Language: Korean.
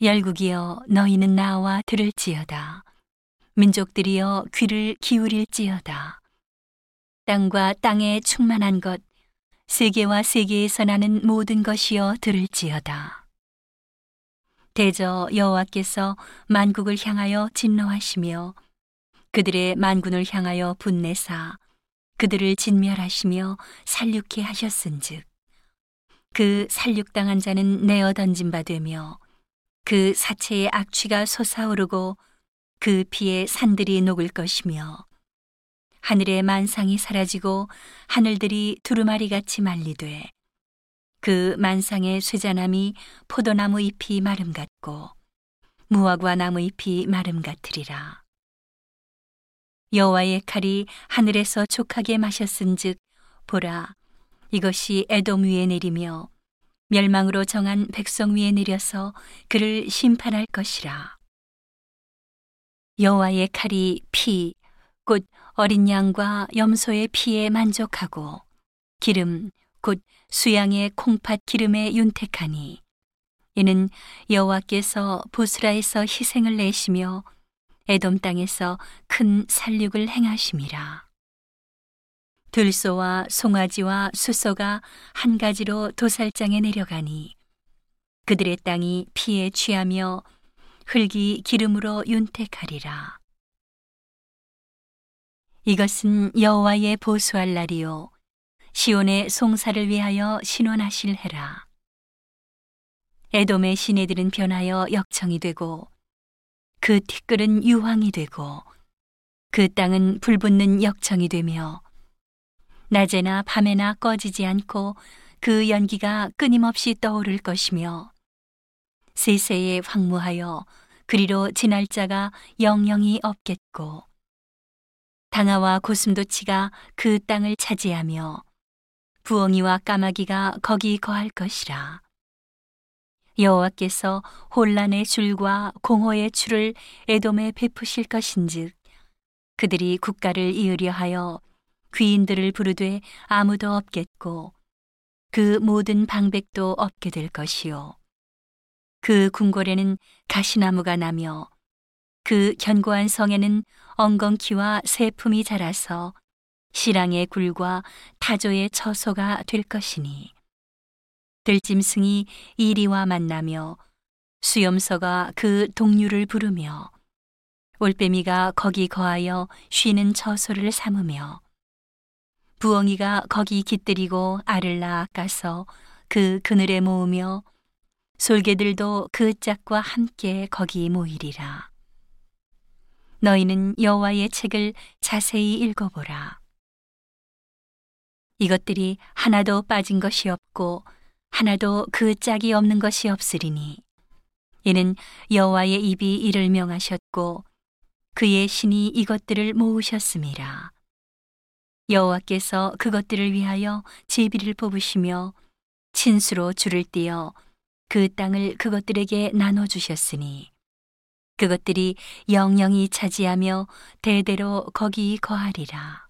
열국이여 너희는 나와 들을지어다. 민족들이여 귀를 기울일지어다. 땅과 땅에 충만한 것, 세계와 세계에서 나는 모든 것이여 들을지어다. 대저 여호와께서 만국을 향하여 진노하시며 그들의 만군을 향하여 분내사 그들을 진멸하시며 살육케 하셨은즉 그 살육당한 자는 내어 던진 바 되며 그 사체의 악취가 솟아오르고 그 피에 산들이 녹을 것이며 하늘의 만상이 사라지고 하늘들이 두루마리 같이 말리되 그 만상의 쇠자남이 포도나무 잎이 마름 같고 무화과 나무 잎이 마름 같으리라. 여호와의 칼이 하늘에서 족하게 마셨은즉 보라 이것이 에돔 위에 내리며 멸망으로 정한 백성 위에 내려서 그를 심판할 것이라 여호와의 칼이 피 곧 어린 양과 염소의 피에 만족하고 기름 곧 수양의 콩팥 기름에 윤택하니 이는 여호와께서 보스라에서 희생을 내시며 에돔 땅에서 큰 살육을 행하심이라. 들소와 송아지와 수소가 한 가지로 도살장에 내려가니 그들의 땅이 피에 취하며 흙이 기름으로 윤택하리라. 이것은 여호와의 보수할 날이요 시온의 송사를 위하여 신원하실 해라. 에돔의 시내들은 변하여 역청이 되고 그 티끌은 유황이 되고 그 땅은 불붙는 역청이 되며 낮에나 밤에나 꺼지지 않고 그 연기가 끊임없이 떠오를 것이며 세세에 황무하여 그리로 지날 자가 영영이 없겠고 당아와 고슴도치가 그 땅을 차지하며 부엉이와 까마귀가 거기 거할 것이라. 여호와께서 혼란의 줄과 공허의 줄을 에돔에 베푸실 것인즉 그들이 국가를 이으려 하여 귀인들을 부르되 아무도 없겠고 그 모든 방백도 없게 될 것이요. 그 궁궐에는 가시나무가 나며 그 견고한 성에는 엉겅퀴와 새품이 자라서 시랑의 굴과 타조의 처소가 될 것이니 들짐승이 이리와 만나며 수염서가 그 동류를 부르며 올빼미가 거기 거하여 쉬는 처소를 삼으며 부엉이가 거기 깃들이고 알을 낳아 까서 그 그늘에 모으며 솔개들도 그 짝과 함께 거기 모이리라. 너희는 여호와의 책을 자세히 읽어보라. 이것들이 하나도 빠진 것이 없고 하나도 그 짝이 없는 것이 없으리니 이는 여호와의 입이 이를 명하셨고 그의 신이 이것들을 모으셨음이라 여호와께서 그것들을 위하여 제비를 뽑으시며 친수로 줄을 띄어 그 땅을 그것들에게 나눠 주셨으니 그것들이 영영이 차지하며 대대로 거기 거하리라.